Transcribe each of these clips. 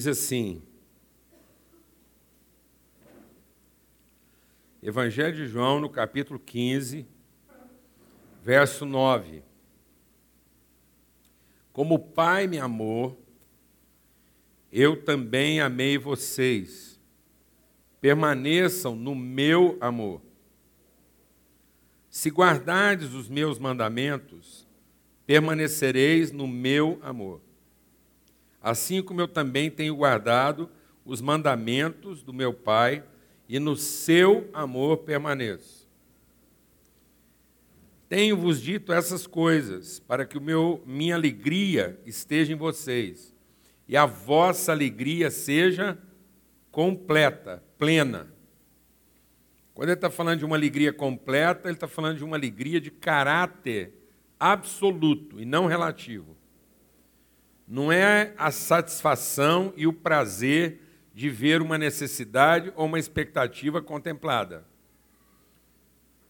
diz assim: Evangelho de João, no capítulo 15, verso 9. Como o Pai me amou, eu também amei vocês. Permaneçam no meu amor. Se guardardes os meus mandamentos, permanecereis no meu amor. Assim como eu também tenho guardado os mandamentos do meu Pai, e no seu amor permaneço. Tenho-vos dito essas coisas para que o meu minha alegria esteja em vocês e a vossa alegria seja completa, plena. Quando ele está falando de uma alegria completa, ele está falando de uma alegria de caráter absoluto e não relativo. Não é a satisfação e o prazer de ver uma necessidade ou uma expectativa contemplada.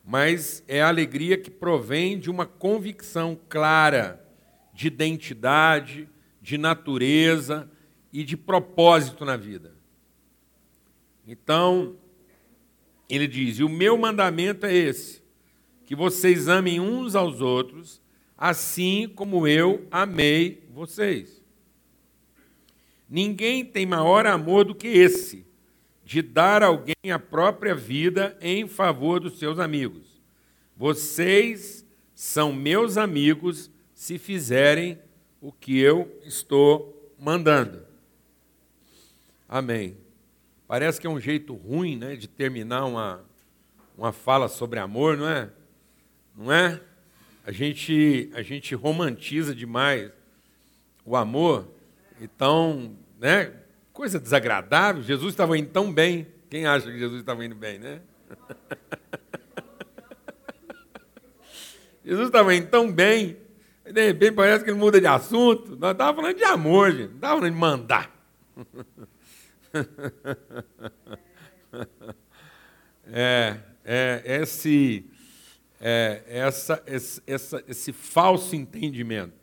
Mas é a alegria que provém de uma convicção clara de identidade, de natureza e de propósito na vida. Então, ele diz: E o meu mandamento é esse, que vocês amem uns aos outros, assim como eu amei vocês. Ninguém tem maior amor do que esse, de dar alguém a própria vida em favor dos seus amigos. Vocês são meus amigos se fizerem o que eu estou mandando. Amém. Parece que é um jeito ruim né, de terminar uma, uma fala sobre amor, não é? Não é? A gente, a gente romantiza demais o amor então, né? Coisa desagradável. Jesus estava indo tão bem. Quem acha que Jesus estava indo bem, né? Jesus estava indo tão bem. De repente parece que ele muda de assunto. Nós estávamos falando de amor, gente. Não estávamos falando de mandar. É, é esse, é, essa, esse, essa, esse falso entendimento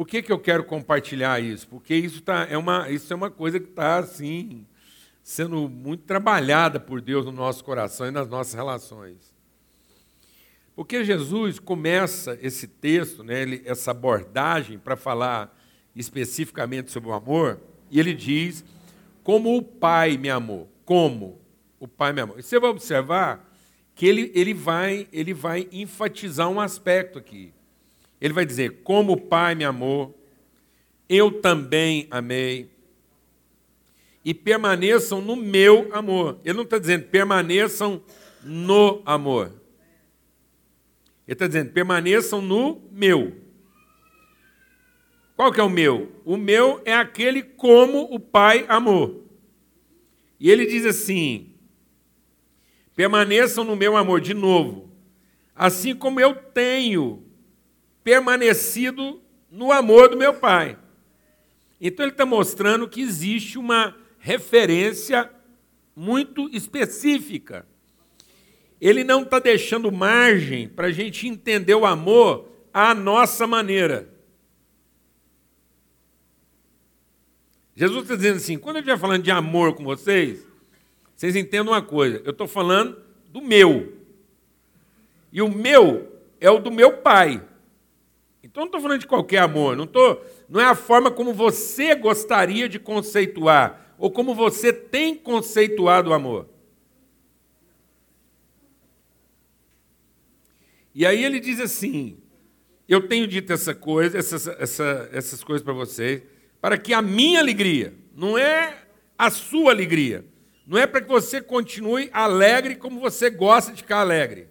por que, que eu quero compartilhar isso? Porque isso, tá, é, uma, isso é uma coisa que está assim, sendo muito trabalhada por Deus no nosso coração e nas nossas relações. Porque Jesus começa esse texto, né, ele, essa abordagem para falar especificamente sobre o amor, e ele diz: Como o Pai me amou. Como o Pai me amou. E você vai observar que ele, ele, vai, ele vai enfatizar um aspecto aqui. Ele vai dizer: Como o Pai me amou, eu também amei. E permaneçam no meu amor. Ele não está dizendo permaneçam no amor. Ele está dizendo permaneçam no meu. Qual que é o meu? O meu é aquele como o Pai amou. E ele diz assim: permaneçam no meu amor, de novo, assim como eu tenho permanecido no amor do meu Pai. Então ele está mostrando que existe uma referência muito específica. Ele não está deixando margem para a gente entender o amor à nossa maneira. Jesus está dizendo assim: quando eu estiver falando de amor com vocês, vocês entendam uma coisa, eu estou falando do meu. E o meu é o do meu pai. Então não estou falando de qualquer amor, não, tô, não é a forma como você gostaria de conceituar, ou como você tem conceituado o amor. E aí ele diz assim: Eu tenho dito essa coisa, essas, essa, essas coisas para vocês, para que a minha alegria, não é a sua alegria, não é para que você continue alegre como você gosta de ficar alegre.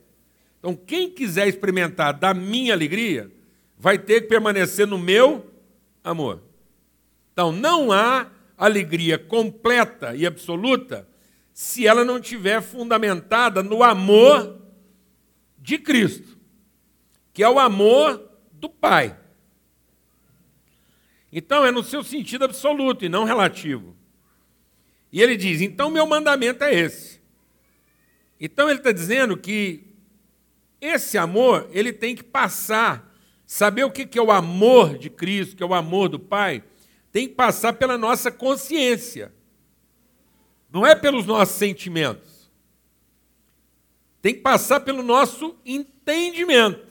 Então, quem quiser experimentar da minha alegria, vai ter que permanecer no meu amor. Então, não há alegria completa e absoluta se ela não estiver fundamentada no amor de Cristo, que é o amor do Pai. Então, é no seu sentido absoluto e não relativo. E ele diz: então, meu mandamento é esse. Então, ele está dizendo que esse amor ele tem que passar Saber o que é o amor de Cristo, que é o amor do Pai, tem que passar pela nossa consciência. Não é pelos nossos sentimentos. Tem que passar pelo nosso entendimento.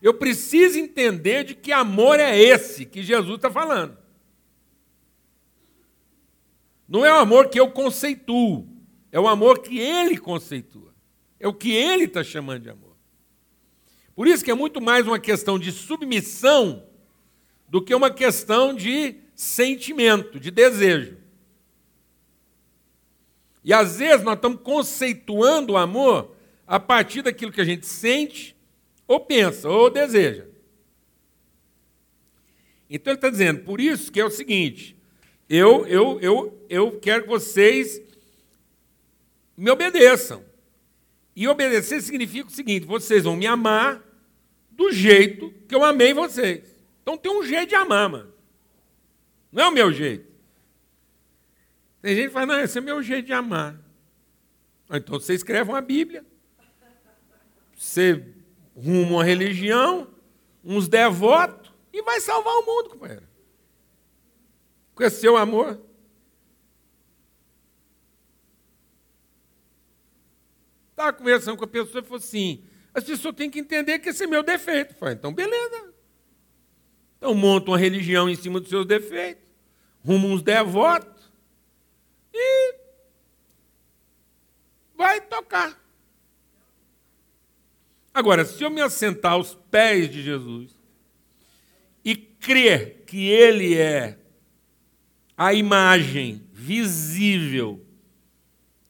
Eu preciso entender de que amor é esse que Jesus está falando. Não é o amor que eu conceituo, é o amor que ele conceitua. É o que ele está chamando de amor. Por isso que é muito mais uma questão de submissão do que uma questão de sentimento, de desejo. E às vezes nós estamos conceituando o amor a partir daquilo que a gente sente, ou pensa, ou deseja. Então ele está dizendo, por isso que é o seguinte, eu, eu, eu, eu quero que vocês me obedeçam. E obedecer significa o seguinte: vocês vão me amar do jeito que eu amei vocês. Então tem um jeito de amar, mano. Não é o meu jeito. Tem gente que fala, não, esse é o meu jeito de amar. Então você escreve uma Bíblia, você ruma uma religião, uns devotos, e vai salvar o mundo, companheiro. Com esse seu amor. Estava conversando com a pessoa e falou assim: as pessoas têm que entender que esse é meu defeito. Falei, então beleza. Então monta uma religião em cima dos seus defeitos, rumo uns devotos e vai tocar. Agora, se eu me assentar aos pés de Jesus e crer que Ele é a imagem visível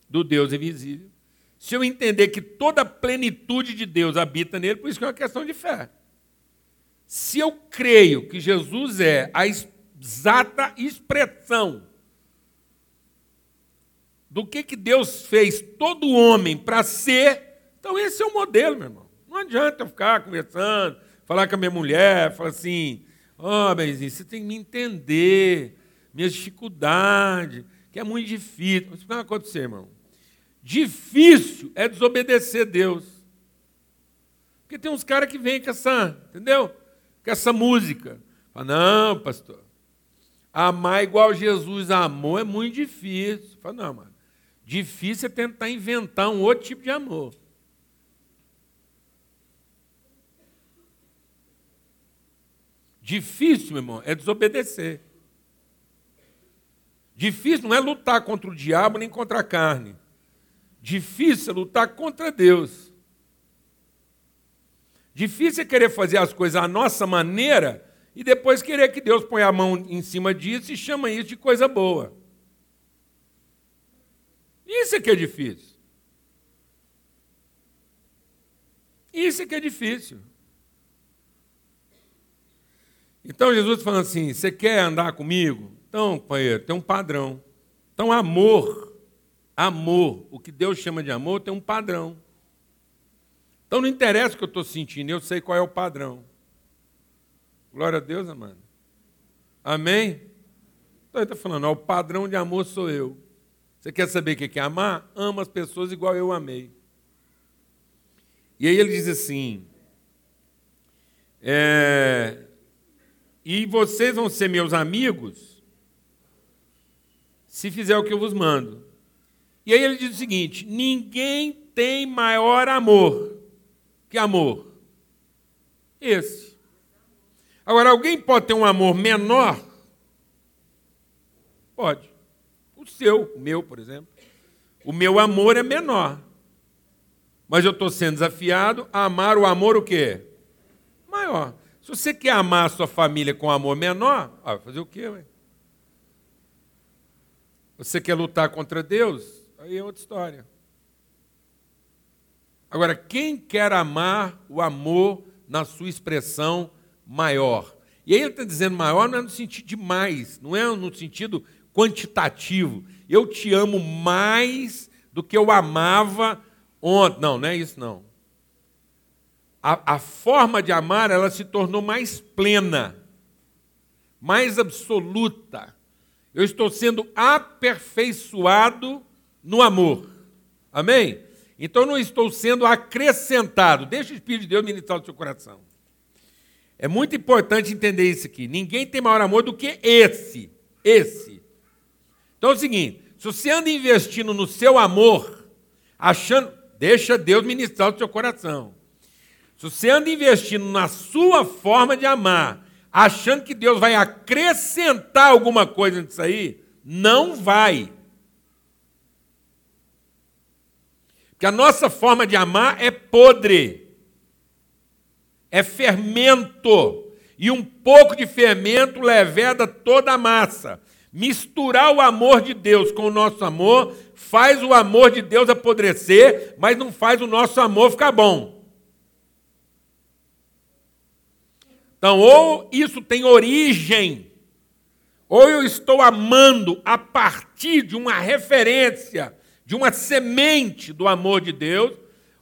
do Deus invisível, se eu entender que toda a plenitude de Deus habita nele, por isso que é uma questão de fé. Se eu creio que Jesus é a exata expressão do que, que Deus fez todo homem para ser, então esse é o modelo, meu irmão. Não adianta eu ficar conversando, falar com a minha mulher, falar assim, ó, oh, Benzinho, você tem que me entender, minhas dificuldades, que é muito difícil. Vou explicar uma coisa para irmão. Difícil é desobedecer Deus. Porque tem uns caras que vêm com essa, entendeu? Com essa música. Fala, não, pastor. Amar igual Jesus amou é muito difícil. Fala, não, mano. Difícil é tentar inventar um outro tipo de amor. Difícil, meu irmão, é desobedecer. Difícil não é lutar contra o diabo nem contra a carne. Difícil é lutar contra Deus. Difícil é querer fazer as coisas à nossa maneira e depois querer que Deus ponha a mão em cima disso e chama isso de coisa boa. Isso é que é difícil. Isso é que é difícil. Então Jesus falando assim: você quer andar comigo? Então, companheiro, tem um padrão. Então, amor amor, o que Deus chama de amor, tem um padrão. Então não interessa o que eu estou sentindo, eu sei qual é o padrão. Glória a Deus, amado. Amém? Então ele está falando, ó, o padrão de amor sou eu. Você quer saber o que é amar? Ama as pessoas igual eu amei. E aí ele diz assim: é, e vocês vão ser meus amigos se fizer o que eu vos mando. E aí ele diz o seguinte: ninguém tem maior amor que amor. Esse. Agora, alguém pode ter um amor menor? Pode. O seu, o meu, por exemplo. O meu amor é menor. Mas eu estou sendo desafiado a amar o amor o quê? Maior. Se você quer amar a sua família com amor menor, ah, vai fazer o quê? Ué? Você quer lutar contra Deus? Aí é outra história. Agora, quem quer amar o amor na sua expressão maior? E aí ele está dizendo maior não é no sentido de mais, não é no sentido quantitativo. Eu te amo mais do que eu amava ontem. Não, não é isso não. A, a forma de amar, ela se tornou mais plena, mais absoluta. Eu estou sendo aperfeiçoado no amor. Amém? Então não estou sendo acrescentado. Deixa o Espírito de Deus ministrar o seu coração. É muito importante entender isso aqui. Ninguém tem maior amor do que esse. Esse. Então é o seguinte: se você anda investindo no seu amor, achando. Deixa Deus ministrar o seu coração. Se você anda investindo na sua forma de amar, achando que Deus vai acrescentar alguma coisa nisso aí, não vai. Porque a nossa forma de amar é podre é fermento. E um pouco de fermento leveda toda a massa. Misturar o amor de Deus com o nosso amor faz o amor de Deus apodrecer, mas não faz o nosso amor ficar bom. Então, ou isso tem origem, ou eu estou amando a partir de uma referência, de uma semente do amor de Deus,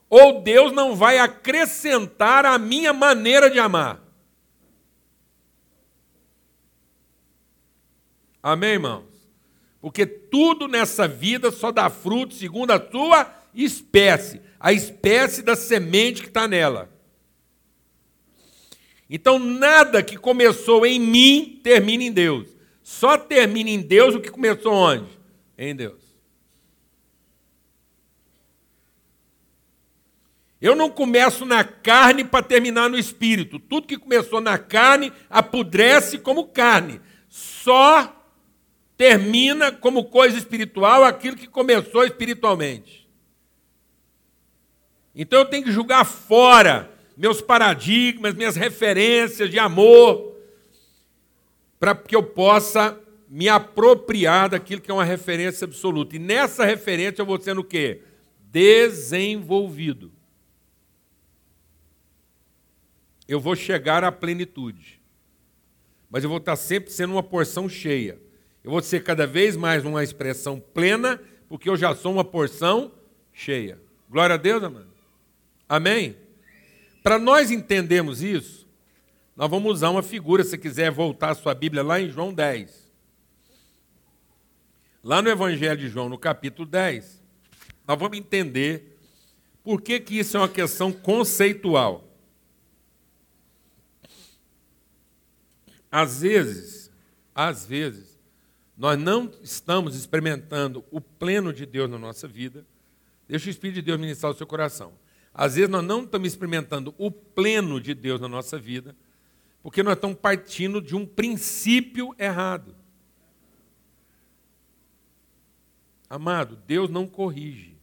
ou Deus não vai acrescentar a minha maneira de amar. Amém, irmãos? Porque tudo nessa vida só dá fruto segundo a sua espécie, a espécie da semente que está nela. Então, nada que começou em mim termina em Deus. Só termina em Deus o que começou onde? Em Deus. Eu não começo na carne para terminar no espírito. Tudo que começou na carne apodrece como carne. Só termina como coisa espiritual aquilo que começou espiritualmente. Então eu tenho que julgar fora meus paradigmas, minhas referências de amor, para que eu possa me apropriar daquilo que é uma referência absoluta. E nessa referência eu vou sendo o quê? Desenvolvido. eu vou chegar à plenitude. Mas eu vou estar sempre sendo uma porção cheia. Eu vou ser cada vez mais uma expressão plena, porque eu já sou uma porção cheia. Glória a Deus, amado. Amém? Para nós entendermos isso, nós vamos usar uma figura, se quiser voltar a sua Bíblia lá em João 10. Lá no Evangelho de João, no capítulo 10, nós vamos entender por que, que isso é uma questão conceitual. Às vezes, às vezes, nós não estamos experimentando o pleno de Deus na nossa vida. Deixa o Espírito de Deus ministrar o seu coração. Às vezes nós não estamos experimentando o pleno de Deus na nossa vida, porque nós estamos partindo de um princípio errado. Amado, Deus não corrige.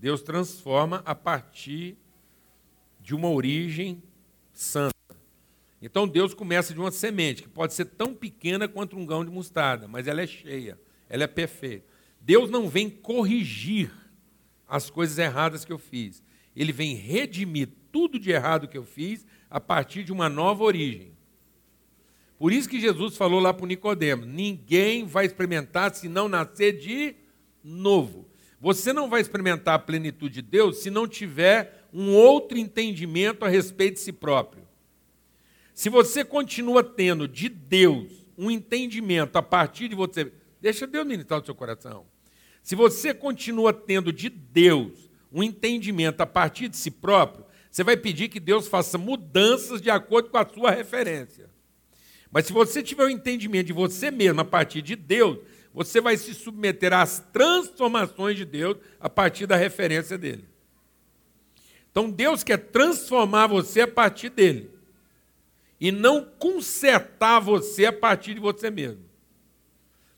Deus transforma a partir de uma origem santa. Então Deus começa de uma semente, que pode ser tão pequena quanto um grão de mostarda, mas ela é cheia, ela é perfeita. Deus não vem corrigir as coisas erradas que eu fiz. Ele vem redimir tudo de errado que eu fiz a partir de uma nova origem. Por isso que Jesus falou lá para o Nicodemo: ninguém vai experimentar se não nascer de novo. Você não vai experimentar a plenitude de Deus se não tiver um outro entendimento a respeito de si próprio. Se você continua tendo de Deus um entendimento a partir de você, deixa Deus ministrar o seu coração. Se você continua tendo de Deus um entendimento a partir de si próprio, você vai pedir que Deus faça mudanças de acordo com a sua referência. Mas se você tiver o um entendimento de você mesmo a partir de Deus, você vai se submeter às transformações de Deus a partir da referência dele. Então Deus quer transformar você a partir dele e não consertar você a partir de você mesmo.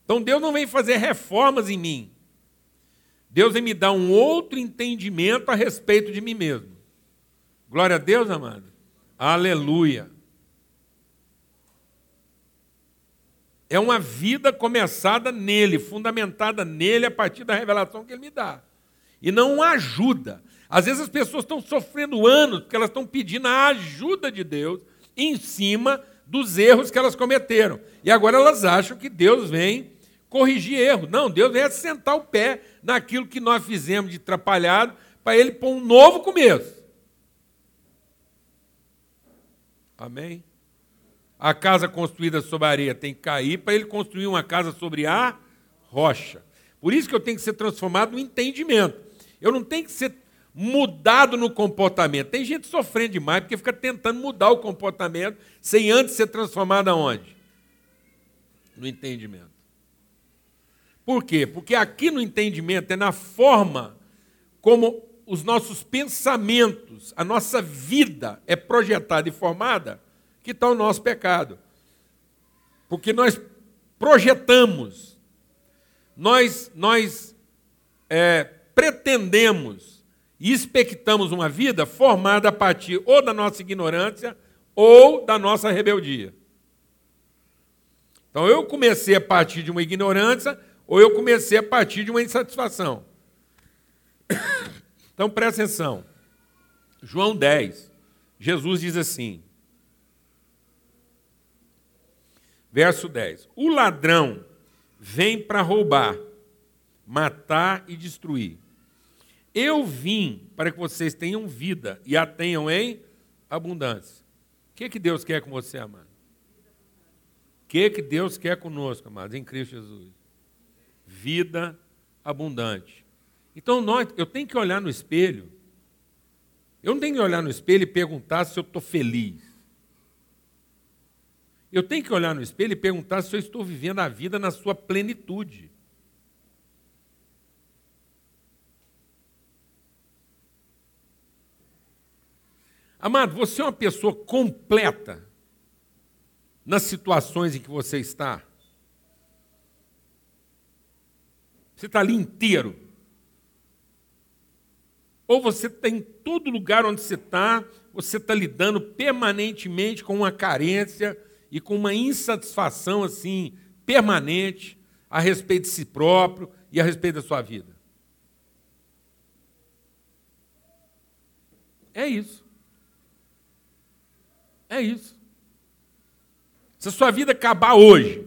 Então Deus não vem fazer reformas em mim. Deus me dar um outro entendimento a respeito de mim mesmo. Glória a Deus, amado. Aleluia. É uma vida começada nele, fundamentada nele a partir da revelação que ele me dá. E não ajuda. Às vezes as pessoas estão sofrendo anos porque elas estão pedindo a ajuda de Deus em cima dos erros que elas cometeram. E agora elas acham que Deus vem corrigir erro. Não, Deus vem assentar o pé naquilo que nós fizemos de atrapalhado para ele pôr um novo começo. Amém? A casa construída sobre a areia tem que cair para ele construir uma casa sobre a rocha. Por isso que eu tenho que ser transformado no entendimento. Eu não tenho que ser mudado no comportamento. Tem gente sofrendo demais porque fica tentando mudar o comportamento sem antes ser transformado aonde? No entendimento. Por quê? Porque aqui no entendimento é na forma como os nossos pensamentos, a nossa vida é projetada e formada, que está o nosso pecado. Porque nós projetamos, nós, nós é, pretendemos e expectamos uma vida formada a partir ou da nossa ignorância ou da nossa rebeldia. Então eu comecei a partir de uma ignorância ou eu comecei a partir de uma insatisfação. Então presta atenção. João 10, Jesus diz assim, verso 10: O ladrão vem para roubar, matar e destruir. Eu vim para que vocês tenham vida e a tenham em abundância. O que, que Deus quer com você, amado? O que, que Deus quer conosco, amados, em Cristo Jesus? Vida abundante. Então nós, eu tenho que olhar no espelho. Eu não tenho que olhar no espelho e perguntar se eu estou feliz. Eu tenho que olhar no espelho e perguntar se eu estou vivendo a vida na sua plenitude. Amado, você é uma pessoa completa nas situações em que você está. Você está ali inteiro. Ou você tem tá todo lugar onde você está, você está lidando permanentemente com uma carência e com uma insatisfação assim permanente a respeito de si próprio e a respeito da sua vida. É isso. É isso. Se a sua vida acabar hoje,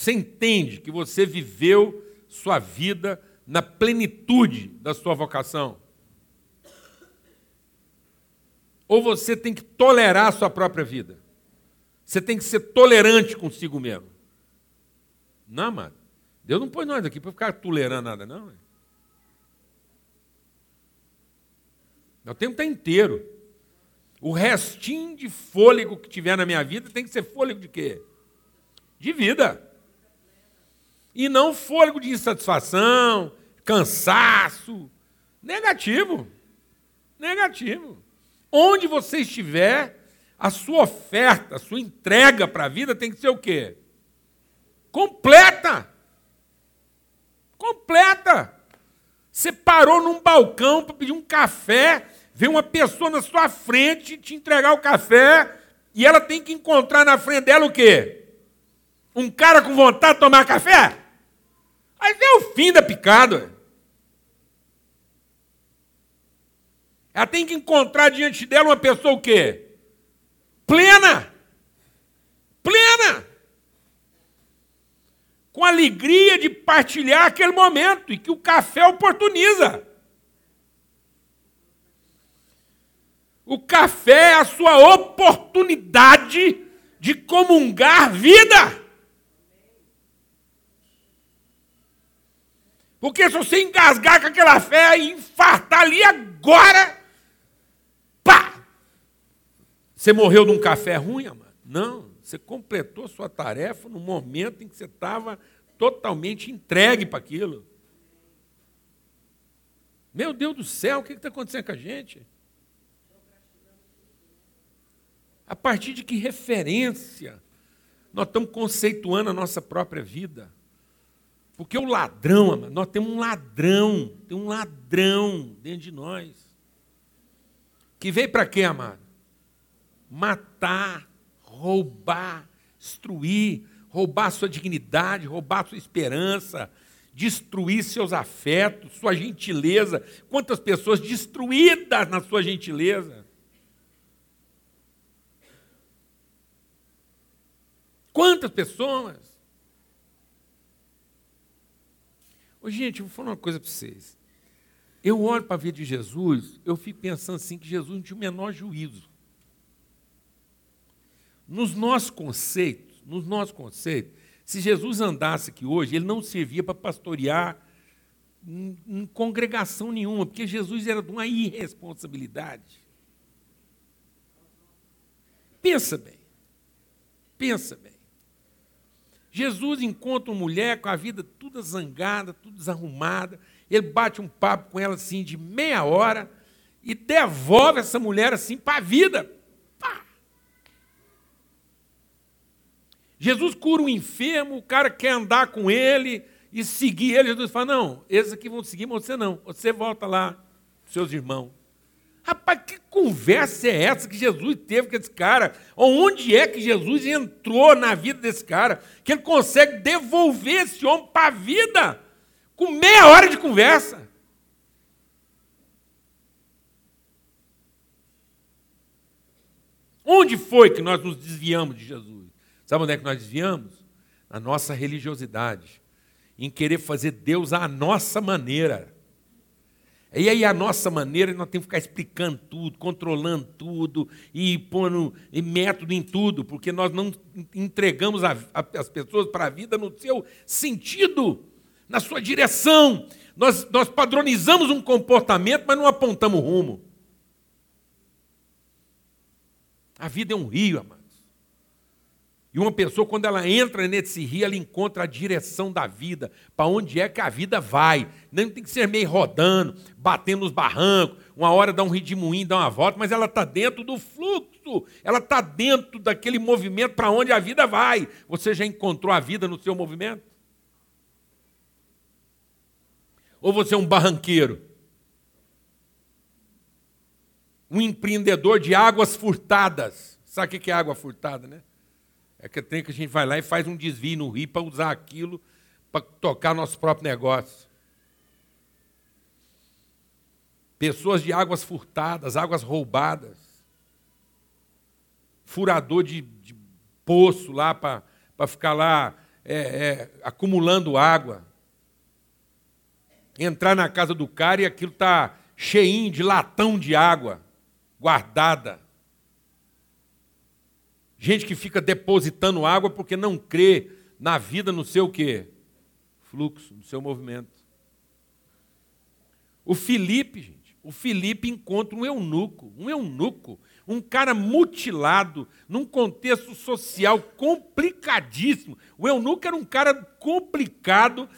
você entende que você viveu sua vida na plenitude da sua vocação? Ou você tem que tolerar a sua própria vida? Você tem que ser tolerante consigo mesmo. Não, amado. Deus não pôs nós aqui para ficar tolerando nada, não. O tempo está inteiro. O restinho de fôlego que tiver na minha vida tem que ser fôlego de quê? De vida. E não fôlego de insatisfação, cansaço. Negativo. Negativo. Onde você estiver, a sua oferta, a sua entrega para a vida tem que ser o quê? Completa. Completa. Você parou num balcão para pedir um café, vem uma pessoa na sua frente te entregar o café e ela tem que encontrar na frente dela o quê? Um cara com vontade de tomar café? Aí é o fim da picada. Ela tem que encontrar diante dela uma pessoa o quê? Plena. Plena. Com alegria de partilhar aquele momento e que o café oportuniza. O café é a sua oportunidade de comungar vida. Porque se você engasgar com aquela fé e infartar ali agora, Você morreu num café ruim, amado? Não, você completou sua tarefa no momento em que você estava totalmente entregue para aquilo. Meu Deus do céu, o que está acontecendo com a gente? A partir de que referência nós estamos conceituando a nossa própria vida? Porque o ladrão, nós temos um ladrão, tem um ladrão dentro de nós. Que veio para quê, amado? matar, roubar, destruir, roubar sua dignidade, roubar sua esperança, destruir seus afetos, sua gentileza. Quantas pessoas destruídas na sua gentileza? Quantas pessoas? Ô, gente, vou falar uma coisa para vocês. Eu olho para a vida de Jesus, eu fico pensando assim que Jesus não tinha o menor juízo. Nos nossos conceitos, nos nossos conceitos, se Jesus andasse aqui hoje, ele não servia para pastorear em, em congregação nenhuma, porque Jesus era de uma irresponsabilidade. Pensa bem. Pensa bem. Jesus encontra uma mulher com a vida toda zangada, tudo desarrumada. Ele bate um papo com ela assim de meia hora e devolve essa mulher assim para a vida. Pá. Jesus cura um enfermo, o cara quer andar com ele e seguir ele. Jesus fala: Não, esses aqui vão seguir, mas você não. Você volta lá, seus irmãos. Rapaz, que conversa é essa que Jesus teve com esse cara? Onde é que Jesus entrou na vida desse cara? Que ele consegue devolver esse homem para a vida com meia hora de conversa. Onde foi que nós nos desviamos de Jesus? Sabe onde é que nós desviamos? Na nossa religiosidade, em querer fazer Deus à nossa maneira. E aí a nossa maneira, nós temos que ficar explicando tudo, controlando tudo e pondo método em tudo, porque nós não entregamos a, a, as pessoas para a vida no seu sentido, na sua direção. Nós, nós padronizamos um comportamento, mas não apontamos rumo. A vida é um rio, amado. E uma pessoa, quando ela entra nesse rio, ela encontra a direção da vida, para onde é que a vida vai. Não tem que ser meio rodando, batendo nos barrancos, uma hora dá um redemoinho, dá uma volta, mas ela está dentro do fluxo, ela está dentro daquele movimento para onde a vida vai. Você já encontrou a vida no seu movimento? Ou você é um barranqueiro? Um empreendedor de águas furtadas. Sabe o que é água furtada, né? É que tem que a gente vai lá e faz um desvio no rio para usar aquilo para tocar nosso próprio negócio. Pessoas de águas furtadas, águas roubadas. Furador de, de poço lá para ficar lá é, é, acumulando água. Entrar na casa do cara e aquilo está cheinho de latão de água guardada. Gente que fica depositando água porque não crê na vida no seu quê? Fluxo, no seu movimento. O Felipe, gente, o Felipe encontra um eunuco, um eunuco, um cara mutilado, num contexto social complicadíssimo. O eunuco era um cara complicado,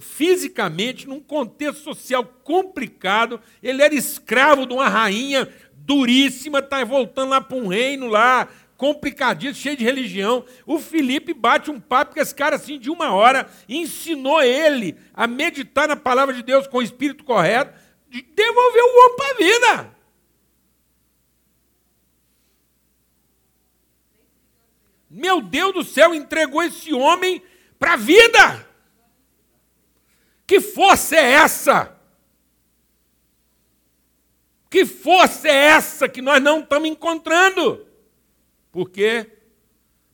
fisicamente, num contexto social complicado. Ele era escravo de uma rainha duríssima, está voltando lá para um reino lá, complicadíssimo, cheio de religião. O Felipe bate um papo com esse cara assim de uma hora, ensinou ele a meditar na palavra de Deus com o espírito correto, de devolver o homem para a vida. Meu Deus do céu, entregou esse homem para a vida. Que força é essa? Que força é essa que nós não estamos encontrando? Por quê?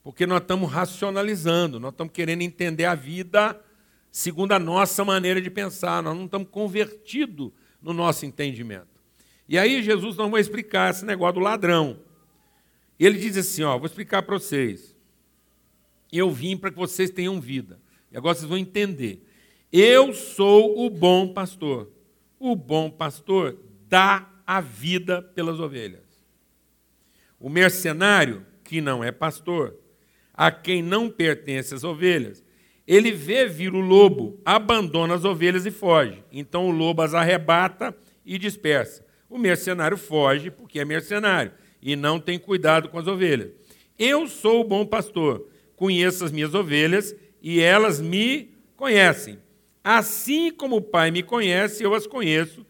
Porque nós estamos racionalizando, nós estamos querendo entender a vida segundo a nossa maneira de pensar, nós não estamos convertidos no nosso entendimento. E aí Jesus não vai explicar esse negócio do ladrão. Ele diz assim, ó, vou explicar para vocês. Eu vim para que vocês tenham vida. E agora vocês vão entender. Eu sou o bom pastor. O bom pastor dá a vida pelas ovelhas. O mercenário, que não é pastor, a quem não pertence as ovelhas, ele vê vir o lobo, abandona as ovelhas e foge. Então o lobo as arrebata e dispersa. O mercenário foge porque é mercenário e não tem cuidado com as ovelhas. Eu sou o bom pastor, conheço as minhas ovelhas e elas me conhecem. Assim como o Pai me conhece, eu as conheço,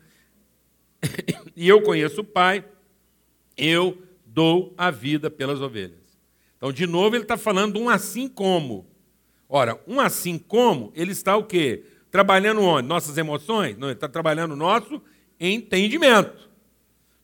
e eu conheço o Pai, eu dou a vida pelas ovelhas. Então, de novo, ele está falando um assim como. Ora, um assim como, ele está o quê? Trabalhando onde? Nossas emoções? Não, ele está trabalhando o nosso entendimento.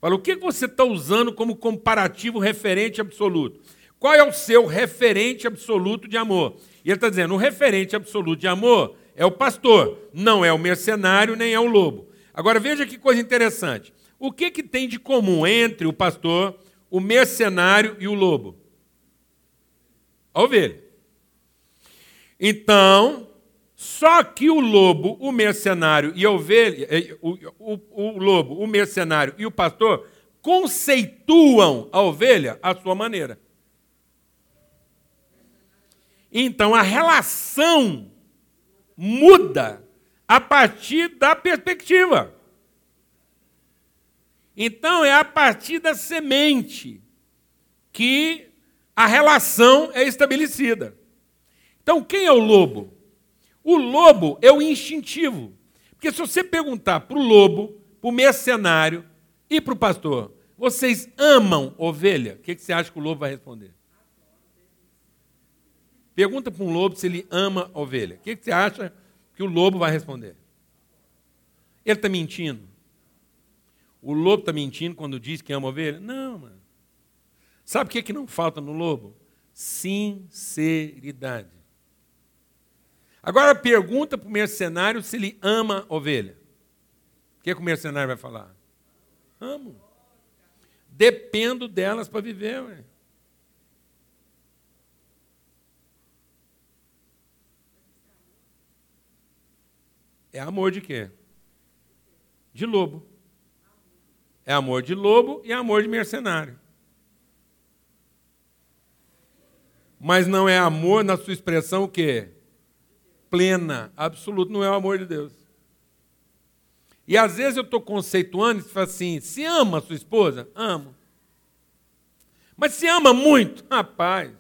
Fala, o que você está usando como comparativo referente absoluto? Qual é o seu referente absoluto de amor? E ele está dizendo, o referente absoluto de amor é o pastor, não é o mercenário, nem é o lobo. Agora veja que coisa interessante. O que, que tem de comum entre o pastor, o mercenário e o lobo? A ovelha. Então, Só que o lobo, o mercenário e a ovelha, eh, o, o, o lobo, o mercenário e o pastor conceituam a ovelha à sua maneira. Então a relação muda a partir da perspectiva. Então é a partir da semente que a relação é estabelecida. Então quem é o lobo? O lobo é o instintivo. Porque se você perguntar para o lobo, para o mercenário e para o pastor, vocês amam ovelha? O que você acha que o lobo vai responder? Pergunta para um lobo se ele ama ovelha. O que você acha que o lobo vai responder? Ele está mentindo. O lobo está mentindo quando diz que ama ovelha? Não, mano. Sabe o que, que não falta no lobo? Sinceridade. Agora pergunta para o mercenário se ele ama ovelha. O que, que o mercenário vai falar? Amo. Dependo delas para viver. Ué. É amor de quê? De lobo. É amor de lobo e amor de mercenário. Mas não é amor na sua expressão o quê? Plena, absoluto, não é o amor de Deus. E às vezes eu estou conceituando e fala assim: se ama a sua esposa? Amo. Mas se ama muito? Rapaz,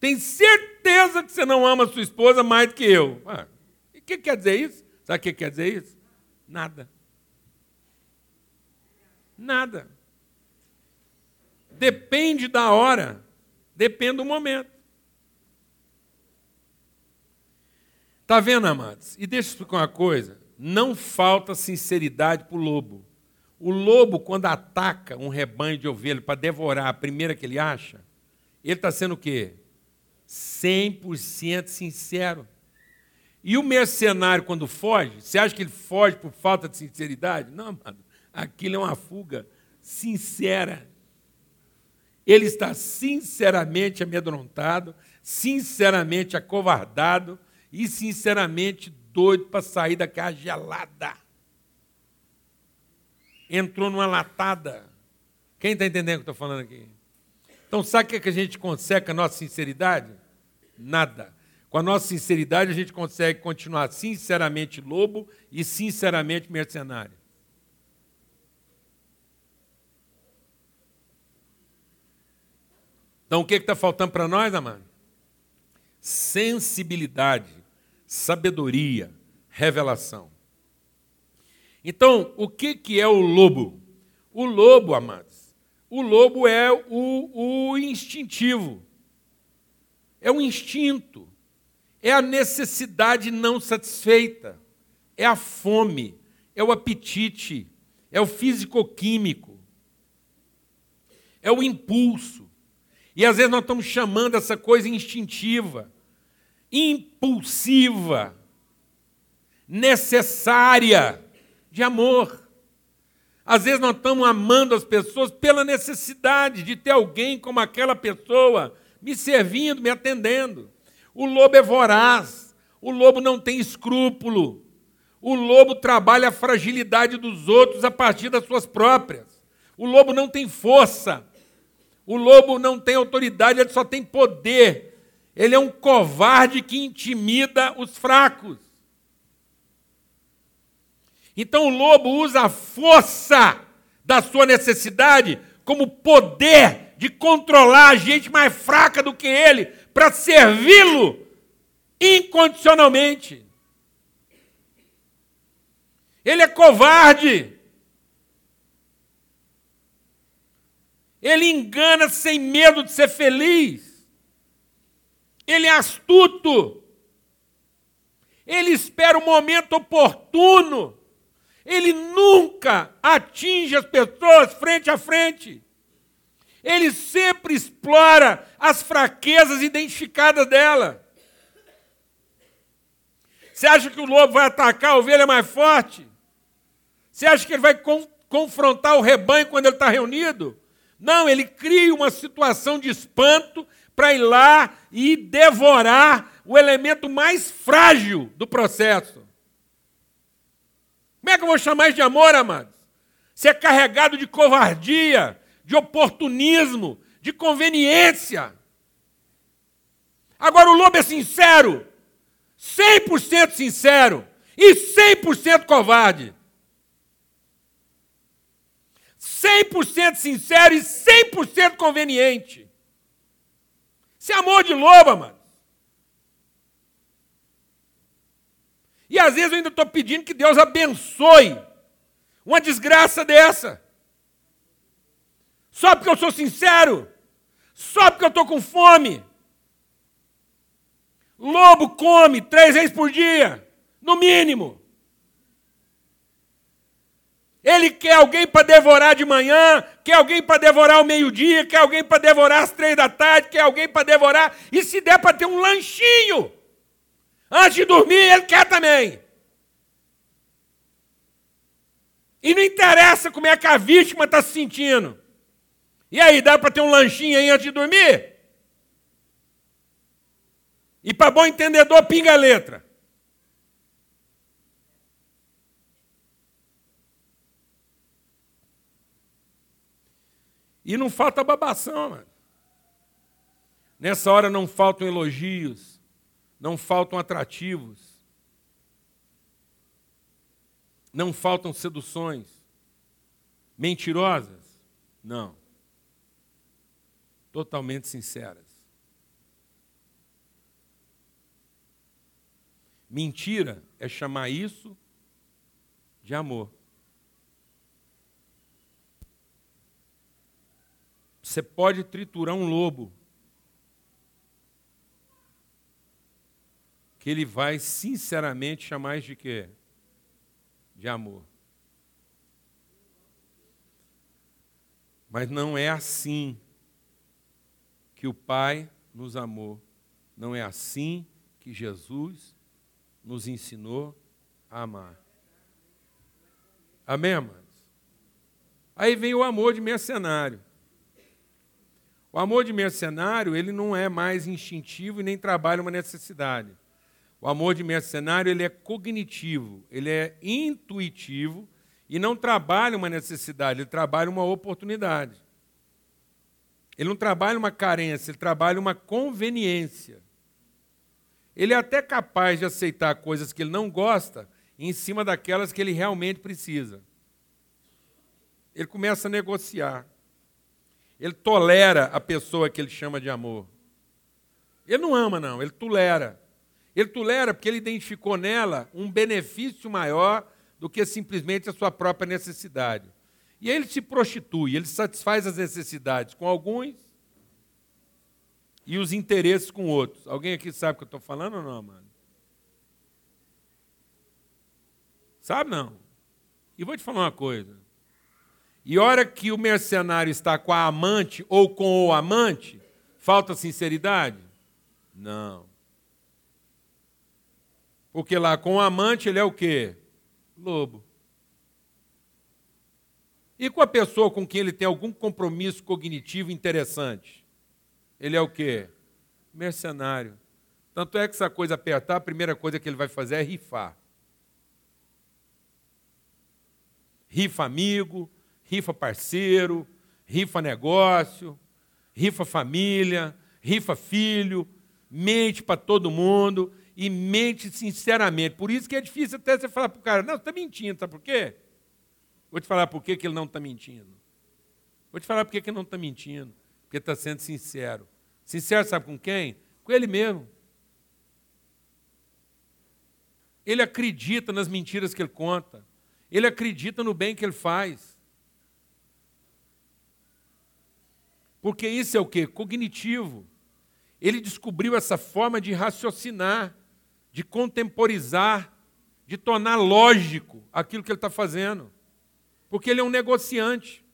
tem certeza que você não ama a sua esposa mais do que eu. Ah, e o que quer dizer isso? Sabe o que quer dizer isso? Nada. Nada. Depende da hora, depende do momento. Está vendo, amados? E deixa eu explicar uma coisa: não falta sinceridade para o lobo. O lobo, quando ataca um rebanho de ovelhas para devorar a primeira que ele acha, ele está sendo o quê? 100% sincero. E o mercenário, quando foge, você acha que ele foge por falta de sinceridade? Não, mano. Aquilo é uma fuga sincera. Ele está sinceramente amedrontado, sinceramente acovardado e sinceramente doido para sair daquela gelada. Entrou numa latada. Quem está entendendo o que estou falando aqui? Então, sabe o que, é que a gente consegue com a nossa sinceridade? Nada. Com a nossa sinceridade, a gente consegue continuar sinceramente lobo e sinceramente mercenário. Então, o que está faltando para nós, amado? Sensibilidade, sabedoria, revelação. Então, o que, que é o lobo? O lobo, amados, o lobo é o, o instintivo, é o instinto é a necessidade não satisfeita, é a fome, é o apetite, é o físico-químico, é o impulso. E às vezes nós estamos chamando essa coisa instintiva, impulsiva, necessária de amor. Às vezes nós estamos amando as pessoas pela necessidade de ter alguém como aquela pessoa me servindo, me atendendo. O lobo é voraz, o lobo não tem escrúpulo. O lobo trabalha a fragilidade dos outros a partir das suas próprias. O lobo não tem força. O lobo não tem autoridade, ele só tem poder. Ele é um covarde que intimida os fracos. Então o lobo usa a força da sua necessidade como poder de controlar a gente mais fraca do que ele, para servi-lo incondicionalmente. Ele é covarde. Ele engana sem medo de ser feliz. Ele é astuto. Ele espera o momento oportuno. Ele nunca atinge as pessoas frente a frente. Ele sempre explora as fraquezas identificadas dela. Você acha que o lobo vai atacar a ovelha mais forte? Você acha que ele vai con confrontar o rebanho quando ele está reunido? Não, ele cria uma situação de espanto para ir lá e devorar o elemento mais frágil do processo. Como é que eu vou chamar isso de amor, amados? Se é carregado de covardia, de oportunismo, de conveniência. Agora o lobo é sincero, 100% sincero e 100% covarde. 100% sincero e 100% conveniente. Isso é amor de loba, mano. E às vezes eu ainda estou pedindo que Deus abençoe uma desgraça dessa. Só porque eu sou sincero. Só porque eu estou com fome. Lobo come três vezes por dia, no mínimo. Ele quer alguém para devorar de manhã, quer alguém para devorar ao meio-dia, quer alguém para devorar às três da tarde, quer alguém para devorar, e se der para ter um lanchinho, antes de dormir, ele quer também. E não interessa como é que a vítima está se sentindo. E aí, dá para ter um lanchinho aí antes de dormir? E para bom entendedor, pinga a letra. E não falta babação, mano. Nessa hora não faltam elogios, não faltam atrativos, não faltam seduções mentirosas, não. Totalmente sinceras. Mentira é chamar isso de amor. Você pode triturar um lobo, que ele vai sinceramente chamar de quê? De amor. Mas não é assim que o Pai nos amou. Não é assim que Jesus nos ensinou a amar. Amém, amados? Aí vem o amor de mercenário. O amor de mercenário, ele não é mais instintivo e nem trabalha uma necessidade. O amor de mercenário, ele é cognitivo, ele é intuitivo e não trabalha uma necessidade, ele trabalha uma oportunidade. Ele não trabalha uma carência, ele trabalha uma conveniência. Ele é até capaz de aceitar coisas que ele não gosta em cima daquelas que ele realmente precisa. Ele começa a negociar. Ele tolera a pessoa que ele chama de amor. Ele não ama, não, ele tolera. Ele tolera porque ele identificou nela um benefício maior do que simplesmente a sua própria necessidade. E aí ele se prostitui, ele satisfaz as necessidades com alguns e os interesses com outros. Alguém aqui sabe o que eu estou falando ou não, mano? Sabe não? E vou te falar uma coisa. E hora que o mercenário está com a amante ou com o amante, falta sinceridade? Não. Porque lá com o amante ele é o quê? Lobo. E com a pessoa com quem ele tem algum compromisso cognitivo interessante? Ele é o quê? Mercenário. Tanto é que essa coisa apertar, a primeira coisa que ele vai fazer é rifar. Rifa amigo, rifa parceiro, rifa negócio, rifa família, rifa filho, mente para todo mundo e mente sinceramente. Por isso que é difícil até você falar para o cara, não, você está mentindo, sabe por quê? Vou te falar por que ele não está mentindo. Vou te falar por que ele não está mentindo. Porque está sendo sincero. Sincero sabe com quem? Com ele mesmo. Ele acredita nas mentiras que ele conta. Ele acredita no bem que ele faz. Porque isso é o que? Cognitivo. Ele descobriu essa forma de raciocinar, de contemporizar, de tornar lógico aquilo que ele está fazendo. Porque ele é um negociante.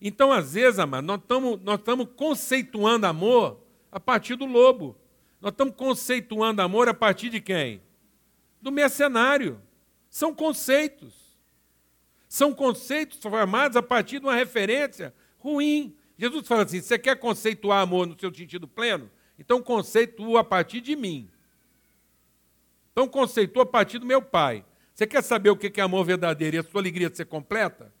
Então, às vezes, amado, nós estamos nós conceituando amor a partir do lobo. Nós estamos conceituando amor a partir de quem? Do mercenário. São conceitos. São conceitos formados a partir de uma referência ruim. Jesus fala assim: você quer conceituar amor no seu sentido pleno? Então conceitua a partir de mim. Então conceitua a partir do meu pai. Você quer saber o que é amor verdadeiro e a sua alegria de ser completa?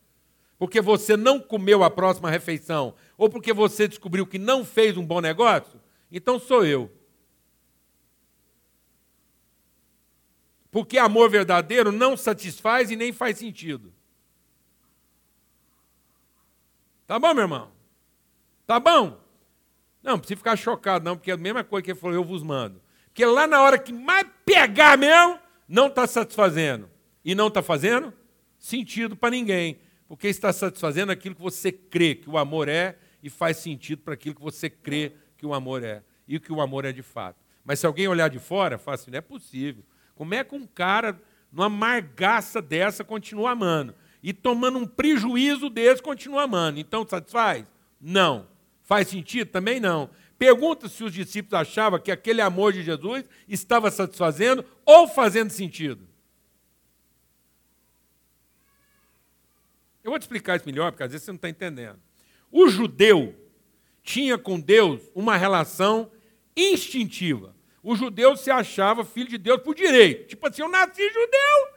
Porque você não comeu a próxima refeição, ou porque você descobriu que não fez um bom negócio? Então sou eu. Porque amor verdadeiro não satisfaz e nem faz sentido. Tá bom, meu irmão? Tá bom? Não, não precisa ficar chocado, não, porque é a mesma coisa que ele falou, eu vos mando. Porque lá na hora que mais pegar mesmo, não está satisfazendo. E não está fazendo sentido para ninguém. Porque está satisfazendo aquilo que você crê que o amor é e faz sentido para aquilo que você crê que o amor é. E que o amor é de fato. Mas se alguém olhar de fora, fala assim, não é possível. Como é que um cara, numa margaça dessa, continua amando? E tomando um prejuízo desse, continua amando. Então, satisfaz? Não. Faz sentido? Também não. Pergunta se os discípulos achavam que aquele amor de Jesus estava satisfazendo ou fazendo sentido. Eu vou te explicar isso melhor, porque às vezes você não está entendendo. O judeu tinha com Deus uma relação instintiva. O judeu se achava filho de Deus por direito. Tipo assim, eu nasci judeu,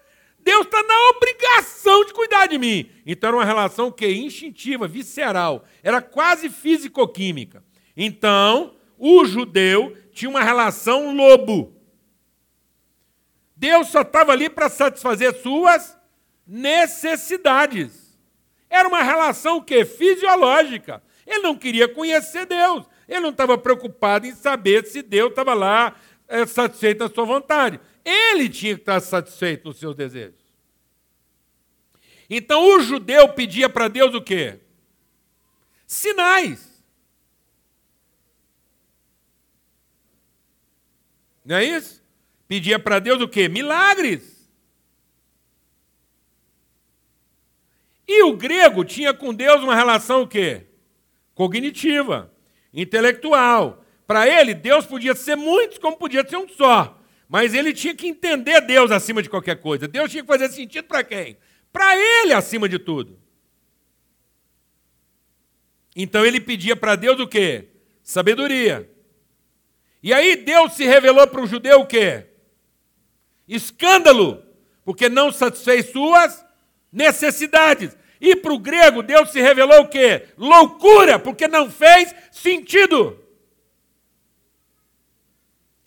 Deus está na obrigação de cuidar de mim. Então era uma relação que instintiva, visceral, era quase físico-química. Então, o judeu tinha uma relação lobo. Deus só estava ali para satisfazer suas necessidades. Era uma relação que fisiológica. Ele não queria conhecer Deus. Ele não estava preocupado em saber se Deus estava lá é, satisfeito na sua vontade. Ele tinha que estar satisfeito nos seus desejos. Então o judeu pedia para Deus o quê? Sinais. Não é isso? Pedia para Deus o quê? Milagres. E o grego tinha com Deus uma relação o quê? Cognitiva, intelectual. Para ele, Deus podia ser muitos, como podia ser um só. Mas ele tinha que entender Deus acima de qualquer coisa. Deus tinha que fazer sentido para quem? Para ele acima de tudo. Então ele pedia para Deus o quê? Sabedoria. E aí Deus se revelou para o judeu o quê? Escândalo, porque não satisfez suas necessidades. E para o grego, Deus se revelou o quê? Loucura, porque não fez sentido.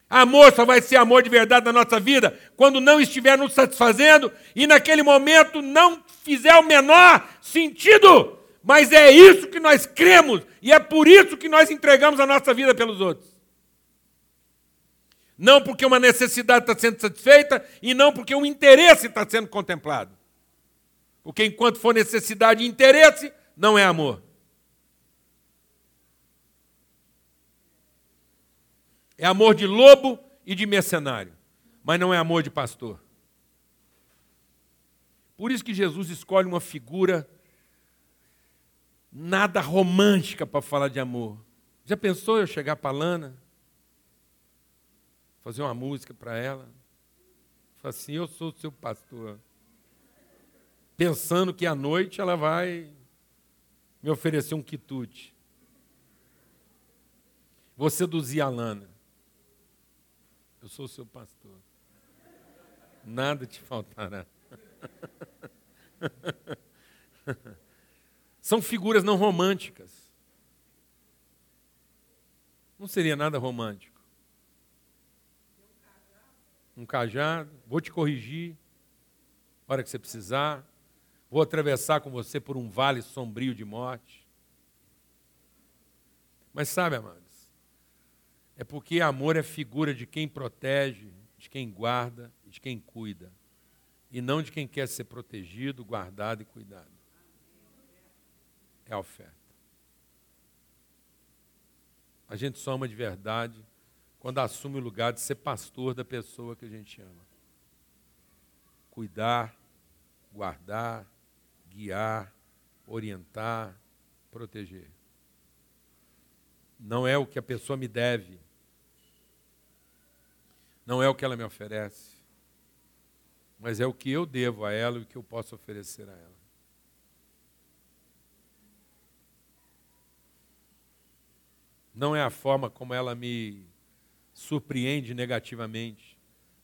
Amor só vai ser amor de verdade na nossa vida quando não estiver nos satisfazendo e naquele momento não fizer o menor sentido. Mas é isso que nós cremos e é por isso que nós entregamos a nossa vida pelos outros. Não porque uma necessidade está sendo satisfeita e não porque um interesse está sendo contemplado. Porque enquanto for necessidade e interesse, não é amor. É amor de lobo e de mercenário, mas não é amor de pastor. Por isso que Jesus escolhe uma figura nada romântica para falar de amor. Já pensou eu chegar para Lana, fazer uma música para ela? Falar assim, eu sou seu pastor. Pensando que à noite ela vai me oferecer um quitute. Vou seduzir a Lana. Eu sou seu pastor. Nada te faltará. São figuras não românticas. Não seria nada romântico. Um cajado, vou te corrigir, hora que você precisar. Vou atravessar com você por um vale sombrio de morte. Mas sabe, amado, é porque amor é figura de quem protege, de quem guarda, de quem cuida, e não de quem quer ser protegido, guardado e cuidado. É a oferta. A gente soma de verdade quando assume o lugar de ser pastor da pessoa que a gente ama. Cuidar, guardar, guiar, orientar, proteger. Não é o que a pessoa me deve, não é o que ela me oferece, mas é o que eu devo a ela e o que eu posso oferecer a ela. não é a forma como ela me surpreende negativamente,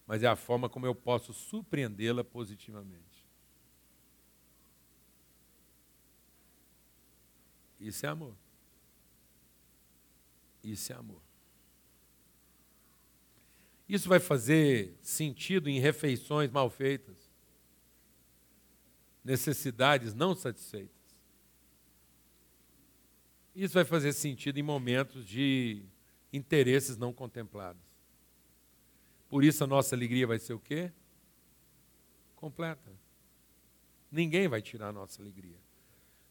mas é a forma como eu posso surpreendê-la positivamente. Isso é amor. Isso é amor. Isso vai fazer sentido em refeições mal feitas, necessidades não satisfeitas. Isso vai fazer sentido em momentos de interesses não contemplados. Por isso a nossa alegria vai ser o quê? Completa. Ninguém vai tirar a nossa alegria.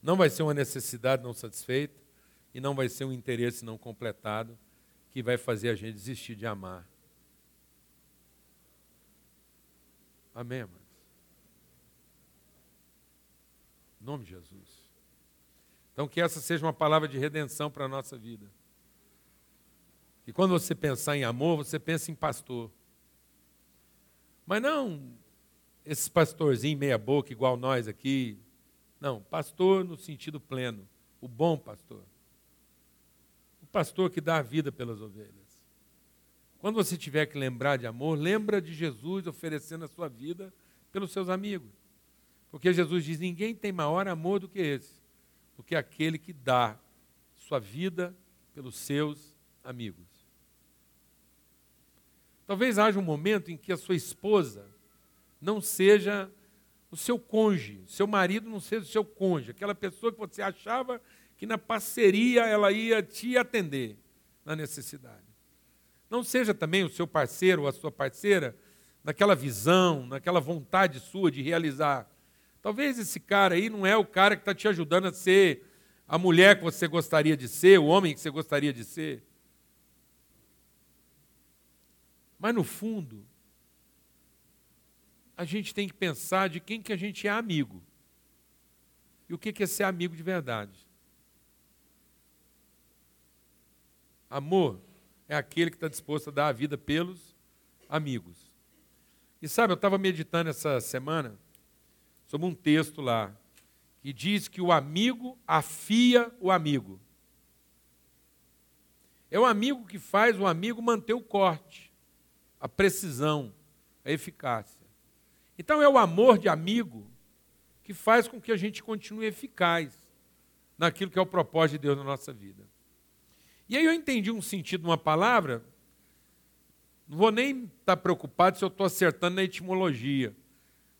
Não vai ser uma necessidade não satisfeita e não vai ser um interesse não completado que vai fazer a gente desistir de amar. Amém, amados? Em nome de Jesus. Então, que essa seja uma palavra de redenção para a nossa vida. E quando você pensar em amor, você pensa em pastor. Mas não esses pastorzinhos meia-boca, igual nós aqui. Não, pastor no sentido pleno. O bom pastor. O pastor que dá a vida pelas ovelhas. Quando você tiver que lembrar de amor, lembra de Jesus oferecendo a sua vida pelos seus amigos. Porque Jesus diz: ninguém tem maior amor do que esse, do que aquele que dá sua vida pelos seus amigos. Talvez haja um momento em que a sua esposa não seja o seu cônjuge, seu marido não seja o seu cônjuge, aquela pessoa que você achava que na parceria ela ia te atender na necessidade. Não seja também o seu parceiro ou a sua parceira naquela visão, naquela vontade sua de realizar. Talvez esse cara aí não é o cara que está te ajudando a ser a mulher que você gostaria de ser, o homem que você gostaria de ser. Mas no fundo, a gente tem que pensar de quem que a gente é amigo. E o que é ser amigo de verdade. Amor é aquele que está disposto a dar a vida pelos amigos. E sabe, eu estava meditando essa semana sobre um texto lá que diz que o amigo afia o amigo. É o amigo que faz o amigo manter o corte, a precisão, a eficácia. Então é o amor de amigo que faz com que a gente continue eficaz naquilo que é o propósito de Deus na nossa vida. E aí eu entendi um sentido uma palavra, não vou nem estar tá preocupado se eu estou acertando na etimologia,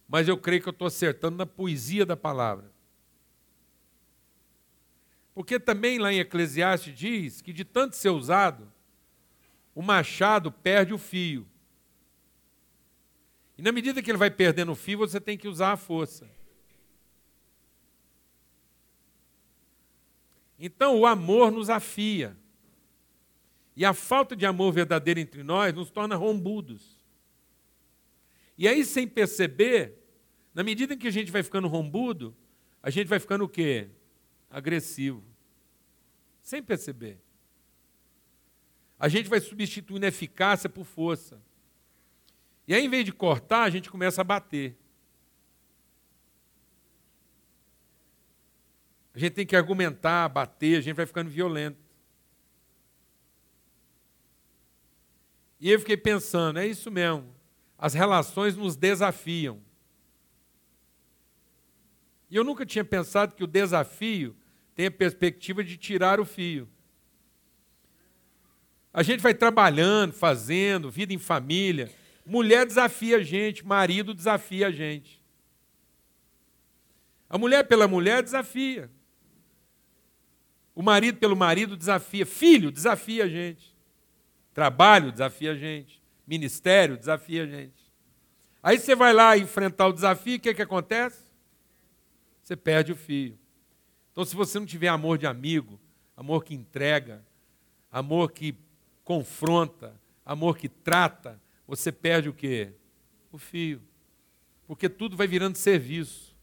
mas eu creio que eu estou acertando na poesia da palavra. Porque também lá em Eclesiastes diz que de tanto ser usado, o machado perde o fio. E na medida que ele vai perdendo o fio, você tem que usar a força. Então o amor nos afia. E a falta de amor verdadeiro entre nós nos torna rombudos. E aí, sem perceber, na medida em que a gente vai ficando rombudo, a gente vai ficando o quê? Agressivo. Sem perceber. A gente vai substituindo eficácia por força. E aí, em vez de cortar, a gente começa a bater. A gente tem que argumentar, bater, a gente vai ficando violento. E eu fiquei pensando, é isso mesmo. As relações nos desafiam. E eu nunca tinha pensado que o desafio tem a perspectiva de tirar o fio. A gente vai trabalhando, fazendo, vida em família. Mulher desafia a gente, marido desafia a gente. A mulher pela mulher desafia. O marido pelo marido desafia. Filho desafia a gente. Trabalho desafia a gente. Ministério desafia a gente. Aí você vai lá enfrentar o desafio, o que, que acontece? Você perde o fio. Então, se você não tiver amor de amigo, amor que entrega, amor que confronta, amor que trata, você perde o quê? O fio. Porque tudo vai virando serviço.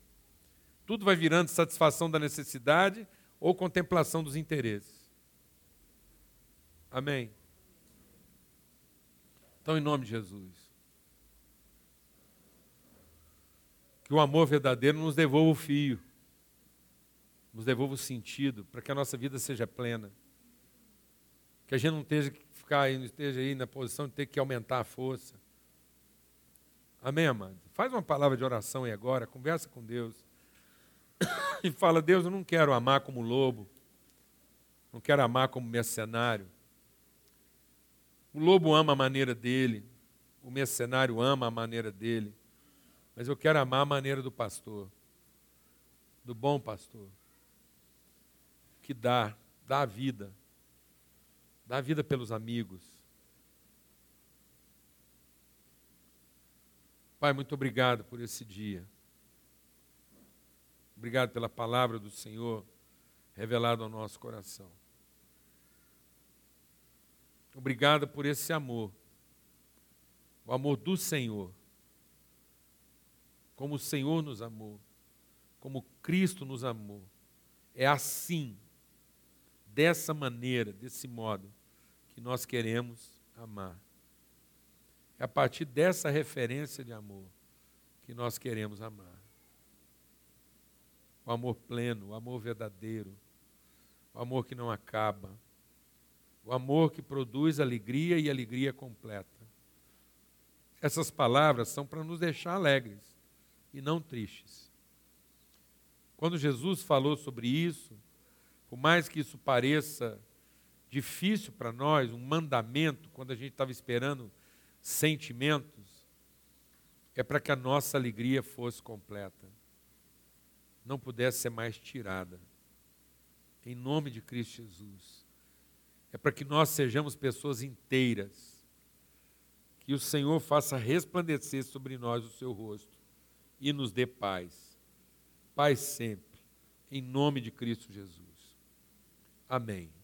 Tudo vai virando satisfação da necessidade ou contemplação dos interesses. Amém? Então, em nome de Jesus. Que o amor verdadeiro nos devolva o fio, nos devolva o sentido, para que a nossa vida seja plena. Que a gente não esteja, ficar aí, não esteja aí na posição de ter que aumentar a força. Amém, amado? Faz uma palavra de oração aí agora, conversa com Deus. E fala, Deus, eu não quero amar como lobo. Não quero amar como mercenário. O lobo ama a maneira dele. O mercenário ama a maneira dele. Mas eu quero amar a maneira do pastor. Do bom pastor. Que dá, dá a vida. Dá a vida pelos amigos. Pai, muito obrigado por esse dia. Obrigado pela palavra do Senhor revelada ao nosso coração. Obrigado por esse amor, o amor do Senhor, como o Senhor nos amou, como Cristo nos amou. É assim, dessa maneira, desse modo, que nós queremos amar. É a partir dessa referência de amor que nós queremos amar. O amor pleno, o amor verdadeiro, o amor que não acaba, o amor que produz alegria e alegria completa. Essas palavras são para nos deixar alegres e não tristes. Quando Jesus falou sobre isso, por mais que isso pareça difícil para nós, um mandamento, quando a gente estava esperando sentimentos, é para que a nossa alegria fosse completa, não pudesse ser mais tirada. Em nome de Cristo Jesus. É para que nós sejamos pessoas inteiras. Que o Senhor faça resplandecer sobre nós o seu rosto e nos dê paz. Paz sempre. Em nome de Cristo Jesus. Amém.